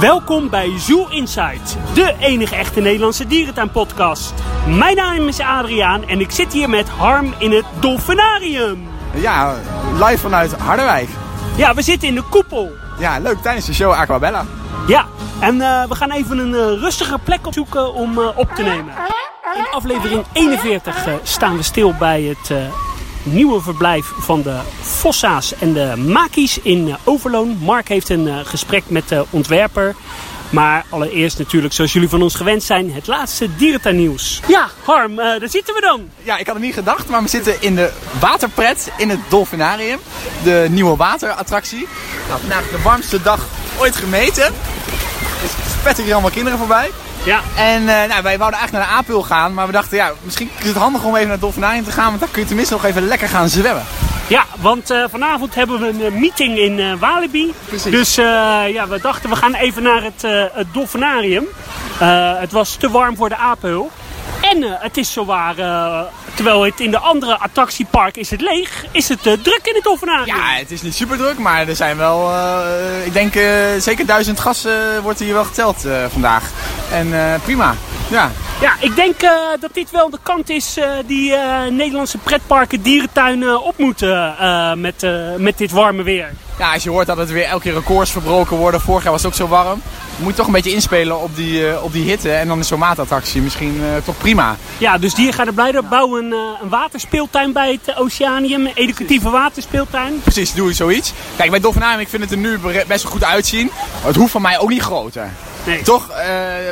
Welkom bij Zoo Insight, de enige echte Nederlandse dierentuinpodcast. Mijn naam is Adriaan en ik zit hier met Harm in het Dolfinarium. Ja, live vanuit Harderwijk. Ja, we zitten in de koepel. Ja, leuk tijdens de show Aquabella. Ja, en uh, we gaan even een uh, rustige plek opzoeken om uh, op te nemen. In aflevering 41 staan we stil bij het nieuwe verblijf van de Fossa's en de Maki's in Overloon. Mark heeft een gesprek met de ontwerper. Maar allereerst natuurlijk, zoals jullie van ons gewend zijn, het laatste dierentuinnieuws. Ja, Harm, uh, daar zitten we dan. Ja, ik had het niet gedacht, maar we zitten in de waterpret in het Dolfinarium. De nieuwe waterattractie. Nou, vandaag de warmste dag ooit gemeten. Dus spetten hier allemaal kinderen voorbij. Ja. En uh, nou, wij wouden eigenlijk naar de Apel gaan, maar we dachten, ja, misschien is het handig om even naar het Dolfinarium te gaan, want dan kun je tenminste nog even lekker gaan zwemmen. Ja, want uh, vanavond hebben we een meeting in uh, Walibi. Precies. Dus ja, we dachten we gaan even naar het, het Dolfinarium. het was te warm voor de apenhul. En het is zowaar, terwijl het in de andere attractiepark is het leeg, is het druk in het Dolfinarium. Ja, het is niet super druk, maar er zijn wel, ik denk zeker duizend gasten wordt hier wel geteld vandaag. En prima, ja. Ja, ik denk uh, dat dit wel de kant is uh, die Nederlandse pretparken, dierentuinen op moeten met, met dit warme weer. Ja, als je hoort dat het weer elke keer records verbroken worden. Vorig jaar was het ook zo warm. Je moet toch een beetje inspelen op die, op die hitte. En dan is zo'n maatattractie misschien toch prima. Ja, dus die gaan er blij op bouwen een, een waterspeeltuin bij het Oceanium. Een educatieve waterspeeltuin. Precies, doe je zoiets. Kijk, bij Dolfinarium, ik vind het er nu best wel goed uitzien. Het hoeft van mij ook niet groter. Nee. Toch,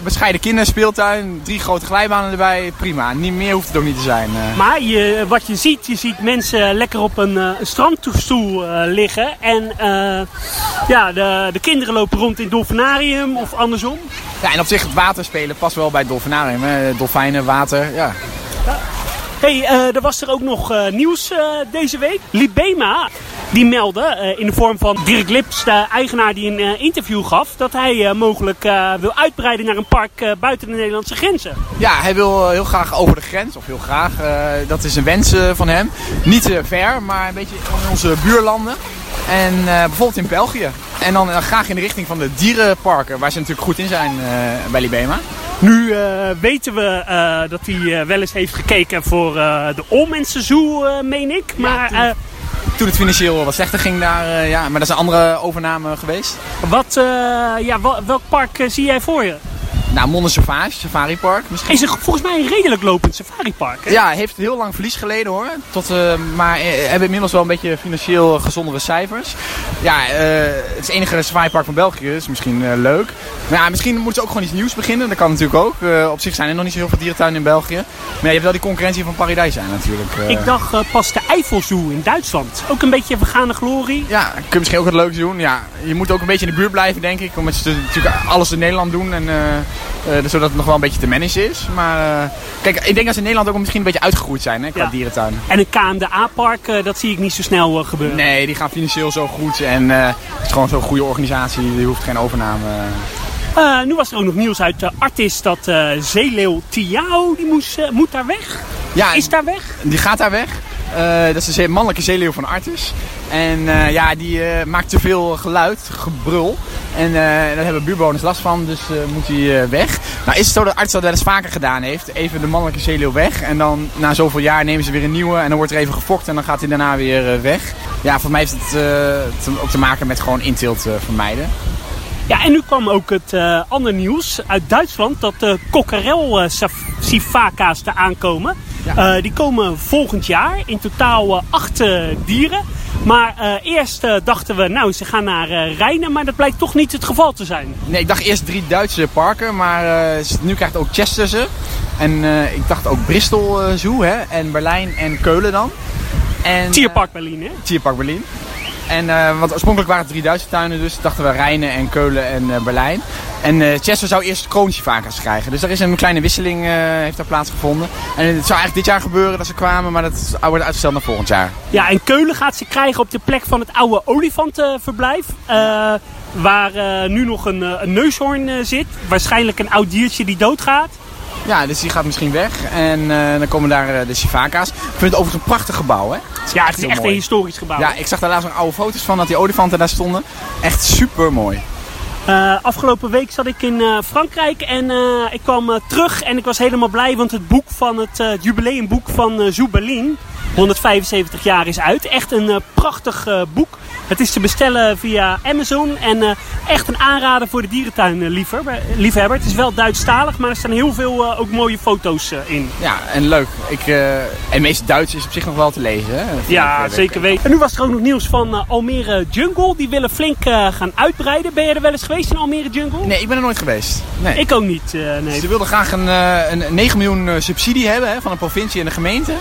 bescheiden kinderspeeltuin, drie grote glijbanen erbij, prima. Niet meer hoeft het ook niet te zijn. Maar je, wat je ziet, je ziet mensen lekker op een, een strandstoel liggen. En ja, de, de kinderen lopen rond in het dolfinarium of andersom. Ja, en op zich het waterspelen past wel bij het dolfinarium. Hè? Dolfijnen, water, ja. Hey, uh, er was er ook nog uh, nieuws deze week. Libema die meldde in de vorm van Dirk Lips, de eigenaar die een interview gaf, dat hij mogelijk wil uitbreiden naar een park buiten de Nederlandse grenzen. Ja, hij wil heel graag over de grens, of heel graag. dat is een wens van hem. Niet te ver, maar een beetje in onze buurlanden. En bijvoorbeeld in België. En dan graag in de richting van de dierenparken, waar ze natuurlijk goed in zijn bij Libema. Nu uh, weten we uh, dat hij uh, wel eens heeft gekeken voor de Olmensen Zoo, meen ik. Maar, ja, toen, het financieel wat slechter ging daar, ja, maar dat is een andere overname geweest. Wat, ja, welk park zie jij voor je? Nou, Monde Safari, Safari Park misschien. Is het volgens mij een redelijk lopend Safari Park. Hè? Ja, heeft heel lang verlies geleden hoor. Tot, uh, maar hebben inmiddels wel een beetje financieel gezondere cijfers. Ja, uh, het is het enige Safari Park van België, is misschien leuk. Maar ja, misschien moeten ze ook gewoon iets nieuws beginnen. Dat kan natuurlijk ook. op zich zijn er nog niet zo heel veel dierentuinen in België. Maar ja, je hebt wel die concurrentie van Paradijs zijn natuurlijk. Ik dacht pas de Eifelzoo in Duitsland. Ook een beetje vergane glorie. Ja, kun je misschien ook wat leuks doen. Ja, je moet ook een beetje in de buurt blijven denk ik. Omdat ze natuurlijk alles in Nederland doen. En, uh, zodat het nog wel een beetje te managen is. Maar uh, kijk, ik denk dat ze in Nederland ook misschien een beetje uitgegroeid zijn hè, qua ja. dierentuin. En een KMDA-park, uh, dat zie ik niet zo snel gebeuren. Nee, die gaan financieel zo goed. En het is gewoon zo'n goede organisatie. Die hoeft geen overname. Uh, nu was er ook nog nieuws uit uh, Artis dat uh, Zeeleeuw Tiao, die moest, moet daar weg. Ja, is daar weg? Die gaat daar weg. Dat is de mannelijke zeeleeuw van Artis. En ja, die maakt te veel geluid, gebrul. En daar hebben buurbewoners last van, dus moet hij weg. Nou is het zo dat Artis dat wel eens vaker gedaan heeft. Even de mannelijke zeeleeuw weg. En dan na zoveel jaar nemen ze weer een nieuwe. En dan wordt er even gefokt en dan gaat hij daarna weer weg. Ja, voor mij heeft het te, ook te maken met gewoon inteelt vermijden. Ja, en nu kwam ook het uh, andere nieuws uit Duitsland dat de uh, sifaka's er aankomen. Ja. Uh, die komen volgend jaar. In totaal acht dieren. Maar eerst dachten we, nou, ze gaan naar Rijnen, maar dat blijkt toch niet het geval te zijn. Nee, ik dacht eerst drie Duitse parken, maar nu krijgt ook Chester ze. En ik dacht ook Bristol Zoo, hè, en Berlijn en Keulen dan. En, Tierpark Berlin, hè? Tierpark Berlin. En, uh, oorspronkelijk waren het 3000 tuinen, dus dachten we Rijnen en Keulen en uh, Berlijn. En uh, Chester zou eerst kroonsivaka's krijgen. Dus er is een kleine wisseling heeft daar plaatsgevonden. En het zou eigenlijk dit jaar gebeuren dat ze kwamen, maar dat wordt uitgesteld naar volgend jaar. Ja, en Keulen gaat ze krijgen op de plek van het oude olifantenverblijf. waar nu nog een, een neushoorn zit. Waarschijnlijk een oud diertje die doodgaat. Ja, dus die gaat misschien weg. En uh, dan komen daar uh, de Sivaka's. Ik vind het overigens een prachtig gebouw, hè? ja, het is echt mooi. een historisch gebouw. Ja, ik zag daar laatst nog oude foto's van dat die olifanten daar stonden. Echt super mooi. Uh, afgelopen week zat ik in uh, Frankrijk en ik kwam terug en ik was helemaal blij, want het boek van het, jubileumboek van Berlin, 175 jaar, is uit. Echt een prachtig boek. Het is te bestellen via Amazon en uh, echt een aanrader voor de dierentuinliefhebber. Het is wel Duitsstalig, maar er staan heel veel ook mooie foto's in. Ja, en leuk. Ik, en meest Duits is op zich nog wel te lezen. Hè? Ja, zeker weten. En nu was er ook nog nieuws van Almere Jungle. Die willen flink gaan uitbreiden. Ben je er wel eens geweest in Almere Jungle? Nee, ik ben er nooit geweest. Nee. Ik ook niet. nee. Ze wilden graag een, een 9 miljoen subsidie hebben hè, van de provincie en de gemeente.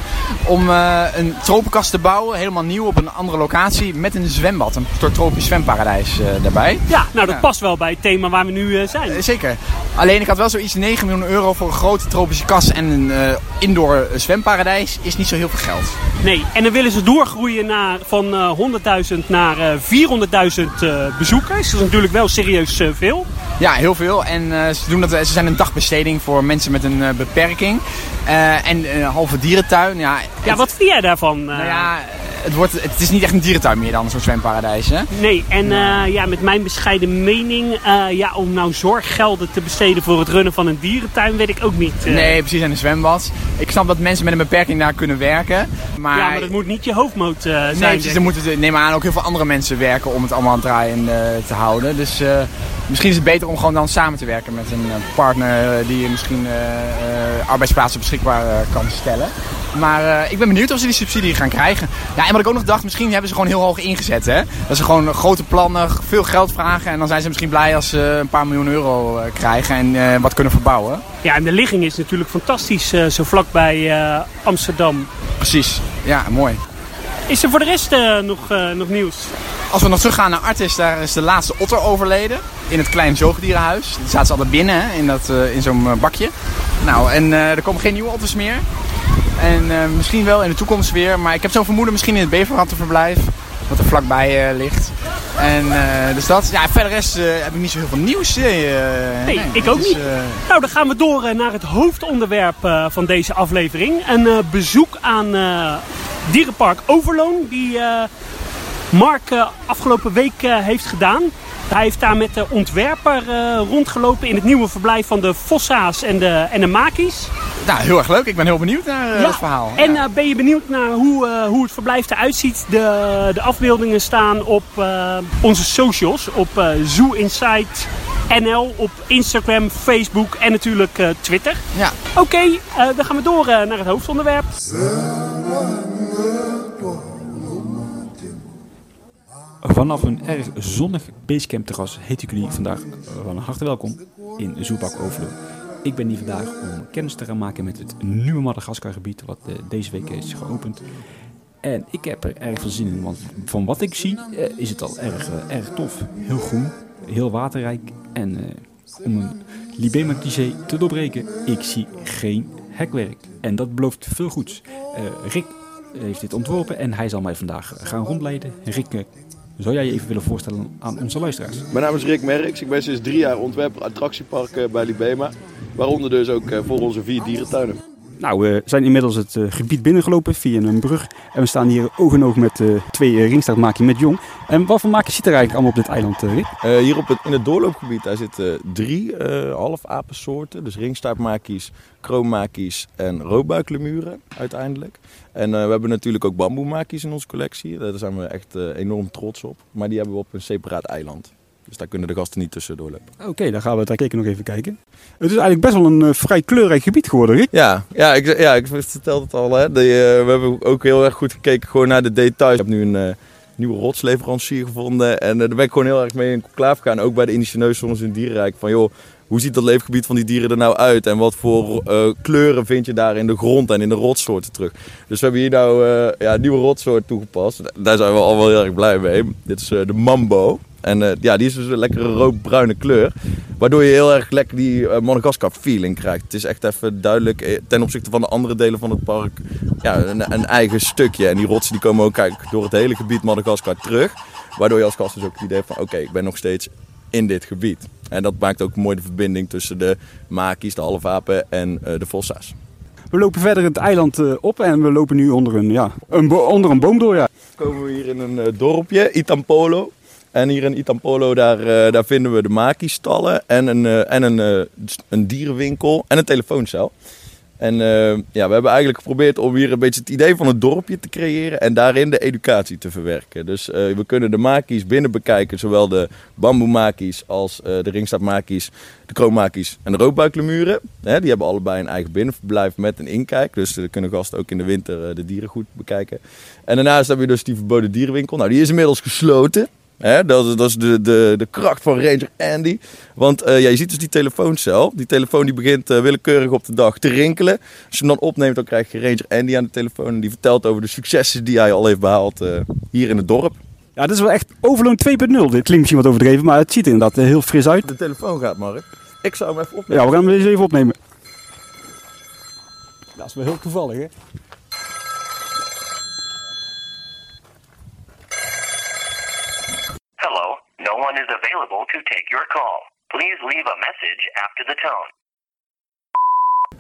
Om een tropenkast te bouwen, helemaal nieuw op een andere locatie met een zwembad. Een soort tropisch zwemparadijs uh, daarbij. Ja, nou dat past wel bij het thema waar we nu uh, zijn. Zeker. Alleen ik had wel zoiets 9 miljoen euro voor een grote tropische kas en een indoor zwemparadijs. Is niet zo heel veel geld. Nee, en dan willen ze doorgroeien naar, van 100.000 naar 400.000 bezoekers. Dat is natuurlijk wel serieus veel. Ja, heel veel. En ze, doen dat, ze zijn een dagbesteding voor mensen met een beperking. En een halve dierentuin. Ja, ja, wat vind jij daarvan? Nou ja, het, wordt, het is niet echt een dierentuin meer dan een soort zwemparadijs, hè? Nee, en uh, ja, met mijn bescheiden mening, uh, ja, om nou zorggelden te besteden voor het runnen van een dierentuin, weet ik ook niet. Uh. Nee, precies, en een zwembad. Ik snap dat mensen met een beperking daar kunnen werken. Maar... Ja, maar dat moet niet je hoofdmoot zijn. Nee, precies, er moeten, neem aan, ook heel veel andere mensen werken om het allemaal aan het draaien te houden. Dus misschien is het beter om gewoon dan samen te werken met een partner die je misschien arbeidsplaatsen beschikbaar kan stellen. Maar ik ben benieuwd of ze die subsidie gaan krijgen. Ja, en wat ik ook nog dacht, misschien hebben ze gewoon heel hoog ingezet. Hè? Dat ze gewoon grote plannen, veel geld vragen. En dan zijn ze misschien blij als ze een paar miljoen euro uh, krijgen en uh, wat kunnen verbouwen. Ja, en de ligging is natuurlijk fantastisch, zo vlakbij Amsterdam. Precies, ja, mooi. Is er voor de rest nog, nog nieuws? Als we nog teruggaan naar Artis, daar is de laatste otter overleden. In het kleine zoogdierenhuis. Daar zaten ze altijd binnen, hè, in, dat, in zo'n bakje. Nou, en er komen geen nieuwe otters meer. En uh, misschien wel in de toekomst weer. Maar ik heb zo'n vermoeden misschien in het beverrattenverblijf. Wat er vlakbij uh, ligt. En uh, dus dat. Ja, verder rest heb ik niet zo heel veel nieuws. nee, nee, ik ook dus, niet. Nou, dan gaan we door naar het hoofdonderwerp van deze aflevering. Een bezoek aan Dierenpark Overloon. Die Mark afgelopen week heeft gedaan. Hij heeft daar met de ontwerper uh, rondgelopen in het nieuwe verblijf van de Fossa's en de, en de Maki's. Nou, heel erg leuk. Ik ben heel benieuwd naar uh, het verhaal. En uh, ben je benieuwd naar hoe, hoe het verblijf eruit ziet? De, de afbeeldingen staan op onze socials. Op Zoo Insight NL, op Instagram, Facebook en natuurlijk Twitter. Ja. Oké, okay, dan gaan we door naar het hoofdonderwerp. Vanaf een erg zonnig Basecamp terras heet ik jullie vandaag eh, van harte welkom in Zoepak Overloon. Ik ben hier vandaag om kennis te gaan maken met het nieuwe Madagaskar gebied wat uh, deze week is geopend. En ik heb er erg veel zin in, want van wat ik zie uh, is het al erg, erg tof. Heel groen, heel waterrijk en om een Libema te doorbreken, ik zie geen hekwerk. En dat belooft veel goeds. Rick heeft dit ontworpen en hij zal mij vandaag gaan rondleiden. Rick, zou jij je even willen voorstellen aan onze luisteraars? Mijn naam is Rick Merks. Ik ben sinds drie jaar ontwerper attractiepark bij Libema. Waaronder dus ook eh, voor onze vier dierentuinen. Nou, we zijn inmiddels het uh, gebied binnengelopen via een brug. En we staan hier oog in oog met uh, twee uh, met jong. En wat voor maakjes zit er eigenlijk allemaal op dit eiland, Rick? hier op het, in het doorloopgebied daar zitten drie halfapensoorten. Dus ringstaartmakies, kroonmakies en roodbuiklemuren uiteindelijk. En we hebben natuurlijk ook bamboemakies in onze collectie. Daar zijn we echt enorm trots op. Maar die hebben we op een separaat eiland. Dus daar kunnen de gasten niet tussendoor lopen. Oké, okay, dan gaan we daar kijken nog even kijken. Het is eigenlijk best wel een uh, vrij kleurrijk gebied geworden, Rick. Ja, ja, ik, ja, ik vertelde het al. Hè. De, uh, we hebben ook heel erg goed gekeken gewoon naar de details. Ik heb nu een uh, nieuwe rotsleverancier gevonden. En daar ben ik gewoon heel erg mee in conclave gegaan. Ook bij de initiëneuszones in Dierenrijk. Van joh, hoe ziet dat leefgebied van die dieren er nou uit? En wat voor kleuren vind je daar in de grond en in de rotsoorten terug? Dus we hebben hier nou ja, een nieuwe rotsoort toegepast. Daar zijn we al wel heel erg blij mee. Dit is de Mambo. En uh, ja, die is dus een lekkere roodbruine kleur. Waardoor je heel erg lekker die uh, Madagaskar feeling krijgt. Het is echt even duidelijk eh, ten opzichte van de andere delen van het park ja, een, een eigen stukje. En die rotsen die komen ook kijk, door het hele gebied Madagaskar terug. Waardoor je als gast dus ook het idee hebt van oké, ik ben nog steeds in dit gebied. En dat maakt ook mooi de verbinding tussen de makies, de halfapen en uh, de fossa's. We lopen verder het eiland op en we lopen nu onder een, ja, een, onder een boom door. Ja. Komen we hier in een dorpje, Itampolo. En hier in Itampolo, daar, eh, daar vinden we de Maki-stallen en, een, eh, en een, eh, een dierenwinkel en een telefooncel. En ja, we hebben eigenlijk geprobeerd om hier een beetje het idee van het dorpje te creëren en daarin de educatie te verwerken. Dus we kunnen de makies binnen bekijken, zowel de bamboemakies als de ringstaartmakies, de kroonmakies en de roodbuiklemuren. Die hebben allebei een eigen binnenverblijf met een inkijk, dus er kunnen gasten ook in de winter de dieren goed bekijken. En daarnaast hebben we dus die verboden dierenwinkel. Nou, die is inmiddels gesloten. Hè, dat, is- dat is de, de, de kracht van Ranger Andy. Want eh, ja, je ziet dus die telefooncel. Die telefoon die begint eh, willekeurig op de dag te rinkelen. Als je hem dan opneemt, dan krijg je Ranger Andy aan de telefoon. En die vertelt over de successen die hij al heeft behaald eh, hier in het dorp. Ja, dit is wel echt Overloon 2.0. Dit klinkt misschien wat overdreven, maar het ziet er inderdaad heel fris uit. De telefoon gaat, Mark. Ik zou hem even opnemen. Ja, we gaan hem eens even opnemen. Dat is wel heel toevallig, hè? Is available to take your call. Please leave a message after the tone.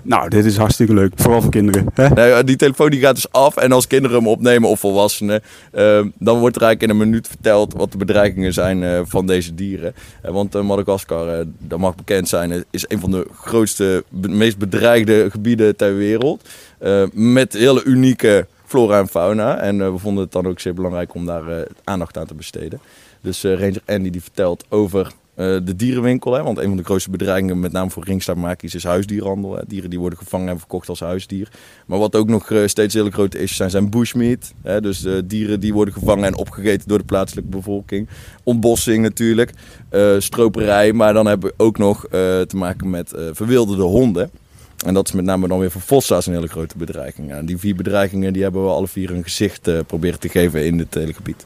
Nou, dit is hartstikke leuk. Vooral voor kinderen. Hè? Nou die telefoon die gaat dus af en als kinderen hem opnemen of volwassenen, eh, dan wordt er eigenlijk in een minuut verteld wat de bedreigingen zijn eh, van deze dieren. Want eh, Madagaskar, eh, dat mag bekend zijn, is een van de grootste, meest bedreigde gebieden ter wereld. Eh, met hele unieke flora en fauna. En eh, we vonden het dan ook zeer belangrijk om daar eh, aandacht aan te besteden. Dus eh, Ranger Andy die vertelt over de dierenwinkel. Hè? Want een van de grootste bedreigingen, met name voor ringstaartmakies, is huisdierhandel. Dieren die worden gevangen en verkocht als huisdier. Maar wat ook nog steeds hele grote issues zijn, zijn bushmeat. Hè? Dus dieren die worden gevangen en opgegeten door de plaatselijke bevolking. Ontbossing natuurlijk, stroperij. Maar dan hebben we ook nog te maken met verwilderde honden. En dat is met name dan weer voor Fossa's een hele grote bedreiging. En die vier bedreigingen die hebben we alle vier een gezicht eh, proberen te geven in dit hele gebied.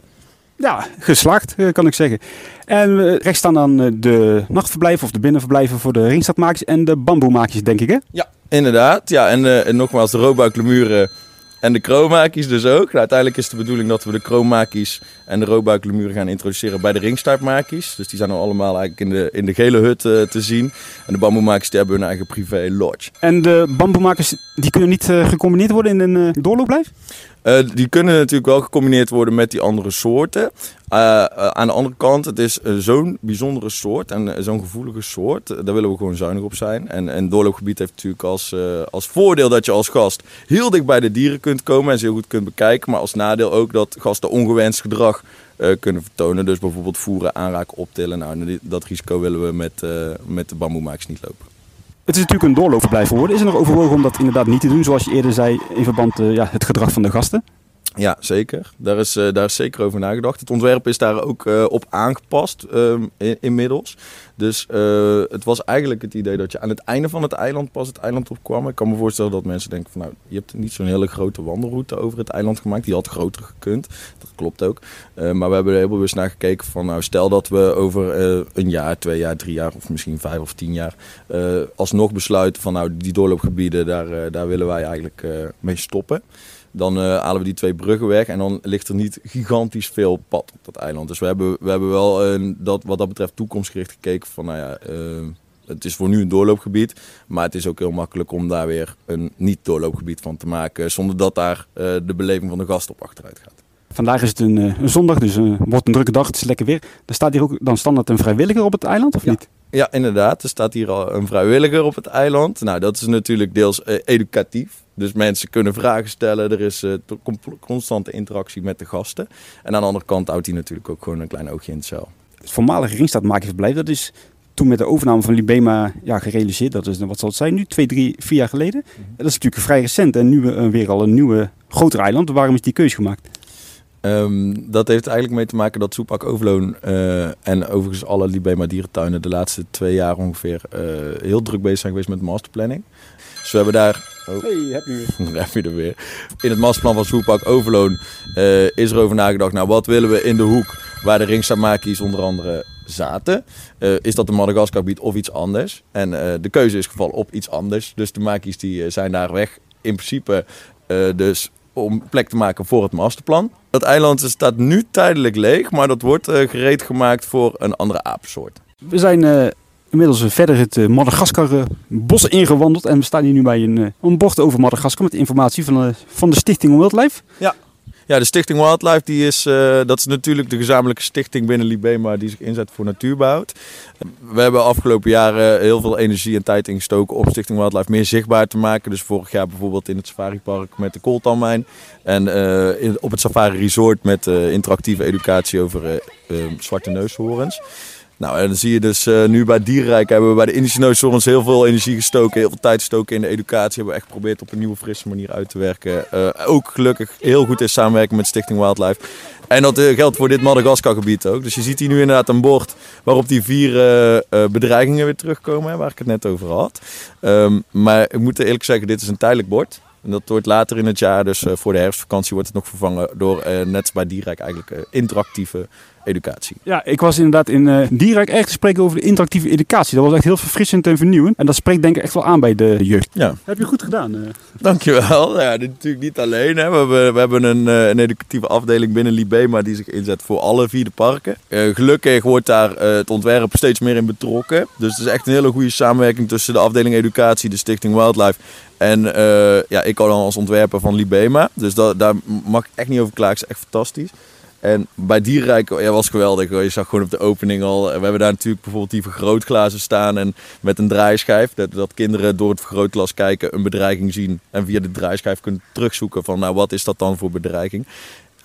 Ja, geslaagd, eh, kan ik zeggen. En eh, rechts staan dan de nachtverblijven of de binnenverblijven voor de ringstadmakers en de bamboemaakjes, denk ik, hè? Ja, inderdaad. Ja, en, en nogmaals, de roodbuiklemuren en de kroonmakies dus ook. Nou, uiteindelijk is de bedoeling dat we de kroonmakies en de roodbuiklemuren gaan introduceren bij de ringstaartmakies. Dus die zijn dan allemaal eigenlijk in de, in de gele hut eh, te zien. En de bamboemakers hebben hun eigen privé lodge. En de bamboemakers, die kunnen niet eh, gecombineerd worden in een uh, doorloopblijf? Uh, die kunnen natuurlijk wel gecombineerd worden met die andere soorten. Uh, uh, aan de andere kant, het is zo'n bijzondere soort en zo'n gevoelige soort. daar willen we gewoon zuinig op zijn. En, en doorloopgebied heeft natuurlijk als, als voordeel dat je als gast heel dicht bij de dieren kunt komen en ze heel goed kunt bekijken. Maar als nadeel ook dat gasten ongewenst gedrag kunnen vertonen. Dus bijvoorbeeld voeren, aanraken, optillen. Nou, dat risico willen we met, uh, met de bamboemakers niet lopen. Het is natuurlijk een doorloopverblijf geworden. Is er nog overwogen om dat inderdaad niet te doen, zoals je eerder zei, in verband met uh, ja, het gedrag van de gasten? Ja, zeker. Daar is, uh, daar is zeker over nagedacht. Het ontwerp is daar ook uh, op aangepast in, inmiddels. Dus uh, het was eigenlijk het idee dat je aan het einde van het eiland pas het eiland opkwam. Ik kan me voorstellen dat mensen denken van nou, je hebt niet zo'n hele grote wandelroute over het eiland gemaakt. Die had groter gekund. Dat klopt ook. Maar we hebben er heel bewust naar gekeken van nou, stel dat we over een jaar, twee jaar, drie jaar of misschien vijf of tien jaar alsnog besluiten van nou, die doorloopgebieden, daar, daar willen wij eigenlijk mee stoppen. Dan uh, halen we die twee bruggen weg en dan ligt er niet gigantisch veel pad op dat eiland. Dus we hebben, we hebben wel uh, dat, wat dat betreft toekomstgericht gekeken van, nou ja, uh, het is voor nu een doorloopgebied. Maar het is ook heel makkelijk om daar weer een niet-doorloopgebied van te maken. Zonder dat daar de beleving van de gast op achteruit gaat. Vandaag is het een, een zondag, dus het wordt een drukke dag. Het is lekker weer. Er staat hier ook dan standaard een vrijwilliger op het eiland, of ja. niet? Ja, inderdaad. Er staat hier al een vrijwilliger op het eiland. Nou, dat is natuurlijk deels uh, educatief. Dus mensen kunnen vragen stellen. Er is uh, constante interactie met de gasten. En aan de andere kant houdt hij natuurlijk ook gewoon een klein oogje in het cel. Het voormalige ringstaatmakersverblijf, dat is toen met de overname van Libema ja, gerealiseerd. Dat is, wat zal het zijn nu? Twee, drie, vier jaar geleden. Dat is natuurlijk vrij recent. En nu uh, weer al een nieuwe, groter eiland. Waarom is die keuze gemaakt? Um, dat heeft eigenlijk mee te maken dat Soepak Overloon uh, en overigens alle Libema dierentuinen de laatste twee jaar ongeveer uh, heel druk bezig zijn geweest met masterplanning. Dus we hebben daar. Oh, hey, heb je weer. heb je er weer. In het masterplan van Soepak Overloon uh, is er over nagedacht. Nou, wat willen we in de hoek waar de ringstaartmakies onder andere zaten? is dat de Madagascargebied of iets anders? En de keuze is gevallen op iets anders. Dus de makies die zijn daar weg. In principe dus om plek te maken voor het masterplan. Dat eiland staat nu tijdelijk leeg, maar dat wordt uh, gereed gemaakt voor een andere apensoort. We zijn uh, inmiddels verder het uh, Madagaskar bos ingewandeld en we staan hier nu bij een, een bord over Madagaskar met informatie van, van de Stichting Wildlife. Ja. Ja, de Stichting Wildlife die is, eh, dat is natuurlijk de gezamenlijke stichting binnen Libema die zich inzet voor natuurbehoud. We hebben afgelopen jaren heel veel energie en tijd ingestoken om Stichting Wildlife meer zichtbaar te maken. Dus vorig jaar bijvoorbeeld in het Safari Park met de Kooltalmijn. En eh, op het Safari Resort met eh, interactieve educatie over zwarte neushoorns. Nou, en dan zie je dus eh, nu bij Dierenrijk hebben we bij de Indische neushoorns heel veel energie gestoken. Heel veel tijd gestoken in de educatie. Hebben we echt geprobeerd op een nieuwe, frisse manier uit te werken. Eh, ook gelukkig heel goed in samenwerking met Stichting Wildlife. En dat eh, geldt voor dit Madagaskar-gebied ook. Dus je ziet hier nu inderdaad een bord waarop die vier bedreigingen weer terugkomen, waar ik het net over had. Ehm, maar ik moet eerlijk zeggen, dit is een tijdelijk bord. En dat wordt later in het jaar, dus voor de herfstvakantie, wordt het nog vervangen door, net bij Dierrijk, eigenlijk interactieve educatie. Ja, ik was inderdaad in eh Dierrijk echt te spreken over de interactieve educatie. Dat was echt heel verfrissend en vernieuwend. En dat spreekt denk ik echt wel aan bij de jeugd. Ja. Heb je goed gedaan. eh. Dankjewel. Ja, dit natuurlijk niet alleen. Hè. We hebben, we hebben een, eh, een educatieve afdeling binnen Libema die zich inzet voor alle vier de parken. Gelukkig wordt daar het ontwerp steeds meer in betrokken. Dus het is echt een hele goede samenwerking tussen de afdeling educatie, de Stichting Wildlife en eh, ja, ik dan als ontwerper van Libema. Dus da- daar mag ik echt niet over klagen. Het is echt fantastisch. En bij Dierenrijk ja, was geweldig. Je zag gewoon op de opening al. We hebben daar natuurlijk bijvoorbeeld die vergrootglazen staan. En met een draaischijf. Dat, dat kinderen door het vergrootglas kijken, een bedreiging zien. En via de draaischijf kunnen terugzoeken van nou wat is dat dan voor bedreiging.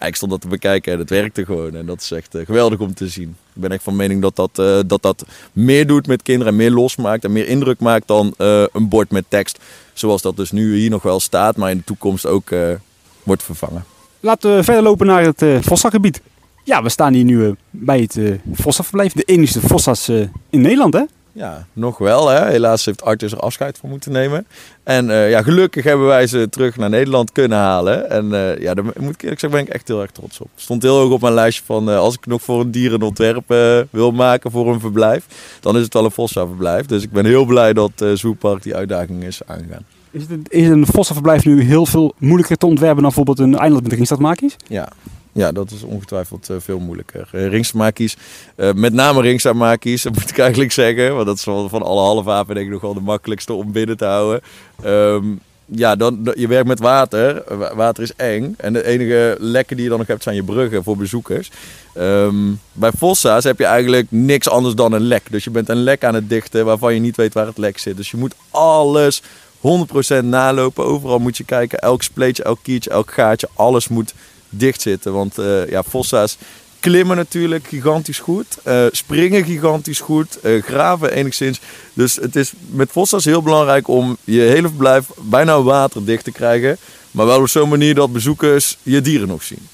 Ik stond dat te bekijken en het werkte gewoon. En dat is echt eh, geweldig om te zien. Ik ben echt van mening dat dat, eh, dat dat meer doet met kinderen. En meer losmaakt en meer indruk maakt dan eh, een bord met tekst. Zoals dat dus nu hier nog wel staat. Maar in de toekomst ook eh, wordt vervangen. Laten we verder lopen naar het eh Vossa-gebied. Ja, we staan hier nu eh, bij het eh Vossa-verblijf. De enige Vossa's in Nederland, hè? Ja, nog wel. Hè. Helaas heeft Arthur er afscheid van moeten nemen. En ja, gelukkig hebben wij ze terug naar Nederland kunnen halen. En ja, daar moet ik eerlijk zeggen, ben ik echt heel erg trots op. Stond heel hoog op mijn lijstje van als ik nog voor een dier een ontwerp wil maken voor een verblijf, dan is het wel een Vossa-verblijf. Dus ik ben heel blij dat Zoopark die uitdaging is aangegaan. Is, het, is een Vossa-verblijf nu heel veel moeilijker te ontwerpen dan bijvoorbeeld een eiland met ringstadmakies? Ja. Ja, dat is ongetwijfeld eh, veel moeilijker. Uh, ringstamakies, eh, met name ringstamakies, dat moet ik eigenlijk zeggen. Want dat is van alle halfapen denk ik nog wel de makkelijkste om binnen te houden. Ehm, ja, dan, je werkt met water. Wa- Water is eng. En de enige lekken die je dan nog hebt zijn je bruggen voor bezoekers. Ehm, bij Fossa's heb je eigenlijk niks anders dan een lek. Dus je bent een lek aan het dichten waarvan je niet weet waar het lek zit. Dus je moet alles 100% nalopen. Overal moet je kijken. Elk spleetje, elk kiertje, elk gaatje. Alles moet dicht zitten. Want eh, ja, Fossa's klimmen natuurlijk gigantisch goed. eh, springen gigantisch goed. eh, graven enigszins. Dus het is met Fossa's heel belangrijk om je hele verblijf bijna waterdicht te krijgen. Maar wel op zo'n manier dat bezoekers je dieren nog zien.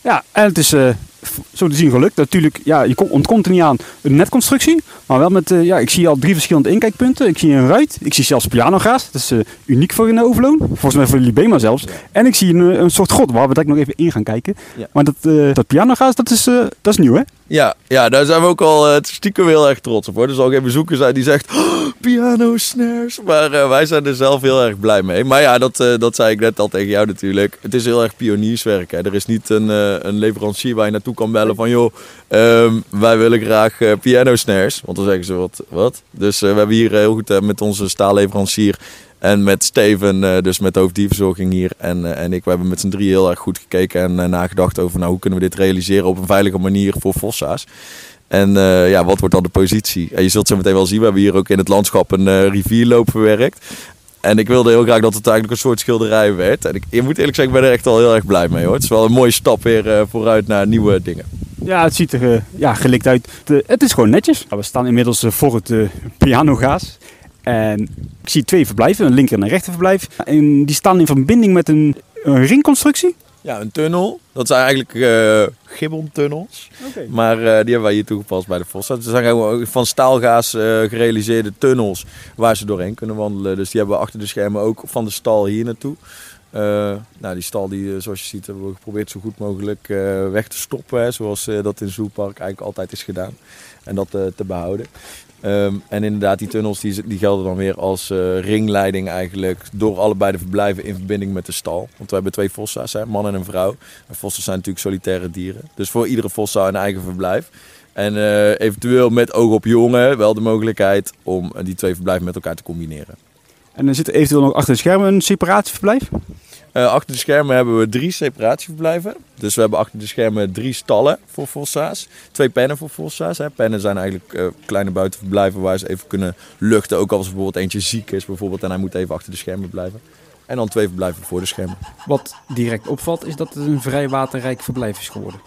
Ja, en het is zo te zien gelukt. Natuurlijk, ja, je kom- ontkomt er niet aan een netconstructie. Maar wel met, eh, ja, ik zie al drie verschillende inkijkpunten. Ik zie een ruit. Ik zie zelfs pianogaas. Dat is eh, uniek voor een overloon. Volgens mij voor Libema zelfs. En ik zie een, eh, een soort god waar we direct nog even in gaan kijken. Ja. Maar dat, dat pianogaas, dat is, dat is nieuw hè? Ja, ja, daar zijn we ook al eh, stiekem heel erg trots op hoor. Er zal geen bezoeker zijn die zegt, "Oh, piano snares. Maar eh, wij zijn er zelf heel erg blij mee. Maar ja, dat, eh, dat zei ik net al tegen jou natuurlijk. Het is heel erg pionierswerk. Hè. Er is niet een, een leverancier waar je naartoe kan bellen van... joh, ehm, wij willen graag piano snares. Want dan zeggen ze wat. wat? Dus we hebben hier heel goed met onze staalleverancier... En met Steven, eh, dus met de hoofddierverzorging hier en, eh, en ik, we hebben met z'n drie heel erg goed gekeken en eh, nagedacht over nou, hoe kunnen we dit realiseren op een veilige manier voor Fossa's. En ja, wat wordt dan de positie? En je zult zo meteen wel zien, we hebben hier ook in het landschap een rivierloop verwerkt. En ik wilde heel graag dat het eigenlijk een soort schilderij werd. En ik, je moet eerlijk zeggen, ik ben er echt al heel erg blij mee hoor. Het is wel een mooie stap weer vooruit naar nieuwe dingen. Ja, het ziet er ja, gelikt uit. Het is gewoon netjes. We staan inmiddels voor het pianogaas. En ik zie twee verblijven, een linker en een rechter verblijf. En die staan in verbinding met een, een ringconstructie. Ja, een tunnel. Dat zijn eigenlijk eh gibbontunnels. Maar eh, die hebben wij hier toegepast bij de Vossa. Het zijn van staalgaas eh, gerealiseerde tunnels waar ze doorheen kunnen wandelen. Dus die hebben we achter de schermen ook van de stal hier naartoe. Nou, die stal die, zoals je ziet, hebben we geprobeerd zo goed mogelijk weg te stoppen. Hè, zoals dat in Zoopark eigenlijk altijd is gedaan. En dat te behouden. Ehm, en inderdaad, die tunnels die, die gelden dan weer als eh, ringleiding eigenlijk door allebei de verblijven in verbinding met de stal. Want we hebben twee fossa's, hè, man en een vrouw. En vossen zijn natuurlijk solitaire dieren. Dus voor iedere fossa een eigen verblijf. En eh, eventueel met oog op jongen wel de mogelijkheid om eh, die twee verblijven met elkaar te combineren. En er zit eventueel nog achter de schermen een separatieverblijf? Eh, achter de schermen hebben we drie separatieverblijven. Dus we hebben achter de schermen drie stallen voor fossa's. Twee pennen voor fossa's. Pennen zijn eigenlijk eh, kleine buitenverblijven waar ze even kunnen luchten. Ook als bijvoorbeeld eentje ziek is bijvoorbeeld, en hij moet even achter de schermen blijven. En dan twee verblijven voor de schermen. Wat direct opvalt is dat het een vrij waterrijk verblijf is geworden.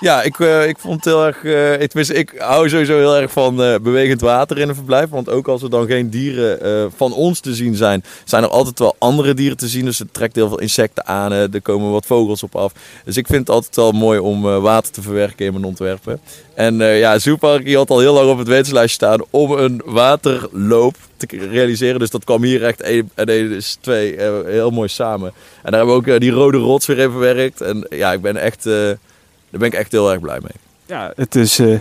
Ja, ik, eh, ik vond het heel erg. ik, tenminste, ik hou sowieso heel erg van eh, bewegend water in een verblijf. Want ook als er dan geen dieren van ons te zien zijn, zijn er altijd wel andere dieren te zien. Dus het trekt heel veel insecten aan. er komen wat vogels op af. Dus ik vind het altijd wel mooi om water te verwerken in mijn ontwerpen. En ja, Zoopark had al heel lang op het wenslijstje staan om een waterloop te realiseren. Dus dat kwam hier echt één en één is twee eh, heel mooi samen. En daar hebben we ook die rode rots weer in verwerkt. En ja, ik ben echt, daar ben ik echt heel erg blij mee. Ja, het is... eh,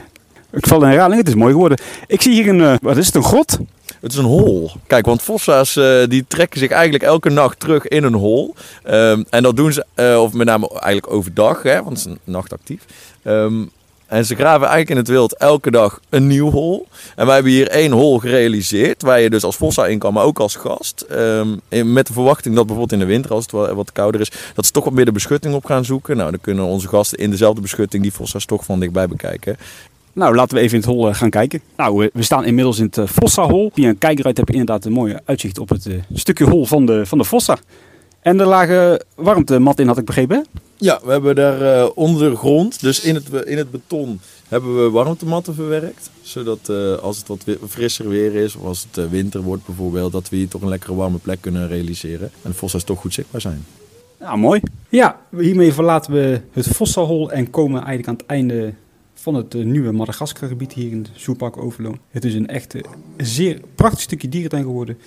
ik val in herhaling, het is mooi geworden. Ik zie hier een... eh, wat is het, een grot? Het is een hol. Kijk, want fossa's eh, die trekken zich eigenlijk elke nacht terug in een hol. Ehm, en dat doen ze, eh, of met name eigenlijk overdag, hè, want het is een nachtactief. Ehm, en ze graven eigenlijk in het wild elke dag een nieuw hol. En wij hebben hier één hol gerealiseerd, waar je dus als fossa in kan, maar ook als gast. Ehm, met de verwachting dat bijvoorbeeld in de winter, als het wel wat kouder is, dat ze toch wat meer de beschutting op gaan zoeken. Nou, dan kunnen onze gasten in dezelfde beschutting die fossa's toch van dichtbij bekijken. Nou, laten we even in het hol eh, gaan kijken. Nou, we- staan inmiddels in het uh, Fossa-hol. Via een kijkeruit heb je inderdaad een mooie uitzicht op het eh, stukje hol van de, van de Fossa. En er lagen warmtemat in, had ik begrepen. hè? Ja, we hebben daar eh, onder de grond, dus in het, in het beton, hebben we warmtematten verwerkt. Zodat eh, als het wat frisser weer is, of als het eh, winter wordt bijvoorbeeld, dat we hier toch een lekkere warme plek kunnen realiseren. En de fossa's toch goed zichtbaar zijn. Nou, mooi. Ja, hiermee verlaten we het Fossa-hol en komen eigenlijk aan het einde van het eh, nieuwe Madagaskar-gebied hier in het Zoepark Overloon. Het is een echt zeer prachtig stukje dierentuin geworden.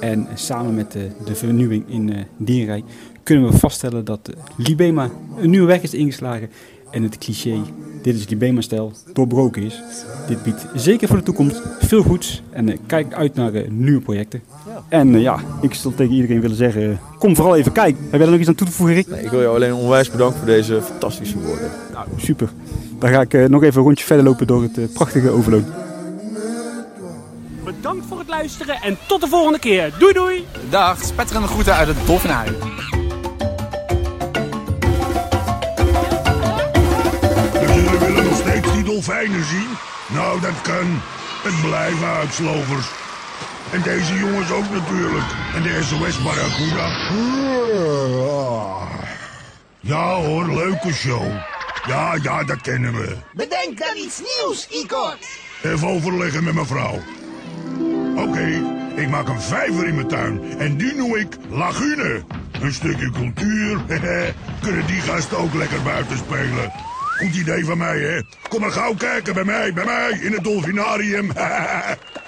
En samen met eh, de vernieuwing in Dierenrijk kunnen we vaststellen dat Libema een nieuwe weg is ingeslagen. En het cliché, dit is Libema-stijl, doorbroken is. Dit biedt zeker voor de toekomst veel goeds. En kijk uit naar nieuwe projecten. En ja, ik zal tegen iedereen willen zeggen, kom vooral even kijken. Heb jij er nog iets aan toe te voegen, Rick? Nee, ik wil jou alleen onwijs bedanken voor deze fantastische woorden. Nou, super. Dan ga ik eh, nog even een rondje verder lopen door het eh, prachtige Overloon. Bedankt voor het luisteren en tot de volgende keer. Doei doei! Dag, spetterende groeten uit het Dolfinarium. Dus jullie willen nog steeds die dolfijnen zien? Nou, dat kan. Het blijven uitslovers. En deze jongens ook natuurlijk. En de SOS Barracuda. Ja hoor, leuke show. Ja, ja, dat kennen we. Bedenk dan iets nieuws, Igor. Even overleggen met mijn vrouw. Oké, ik maak een vijver in mijn tuin. En die noem ik Lagune. Een stukje cultuur. Kunnen die gasten ook lekker buiten spelen. Goed idee van mij, hè? Kom maar gauw kijken bij mij, bij mij, in het dolfinarium.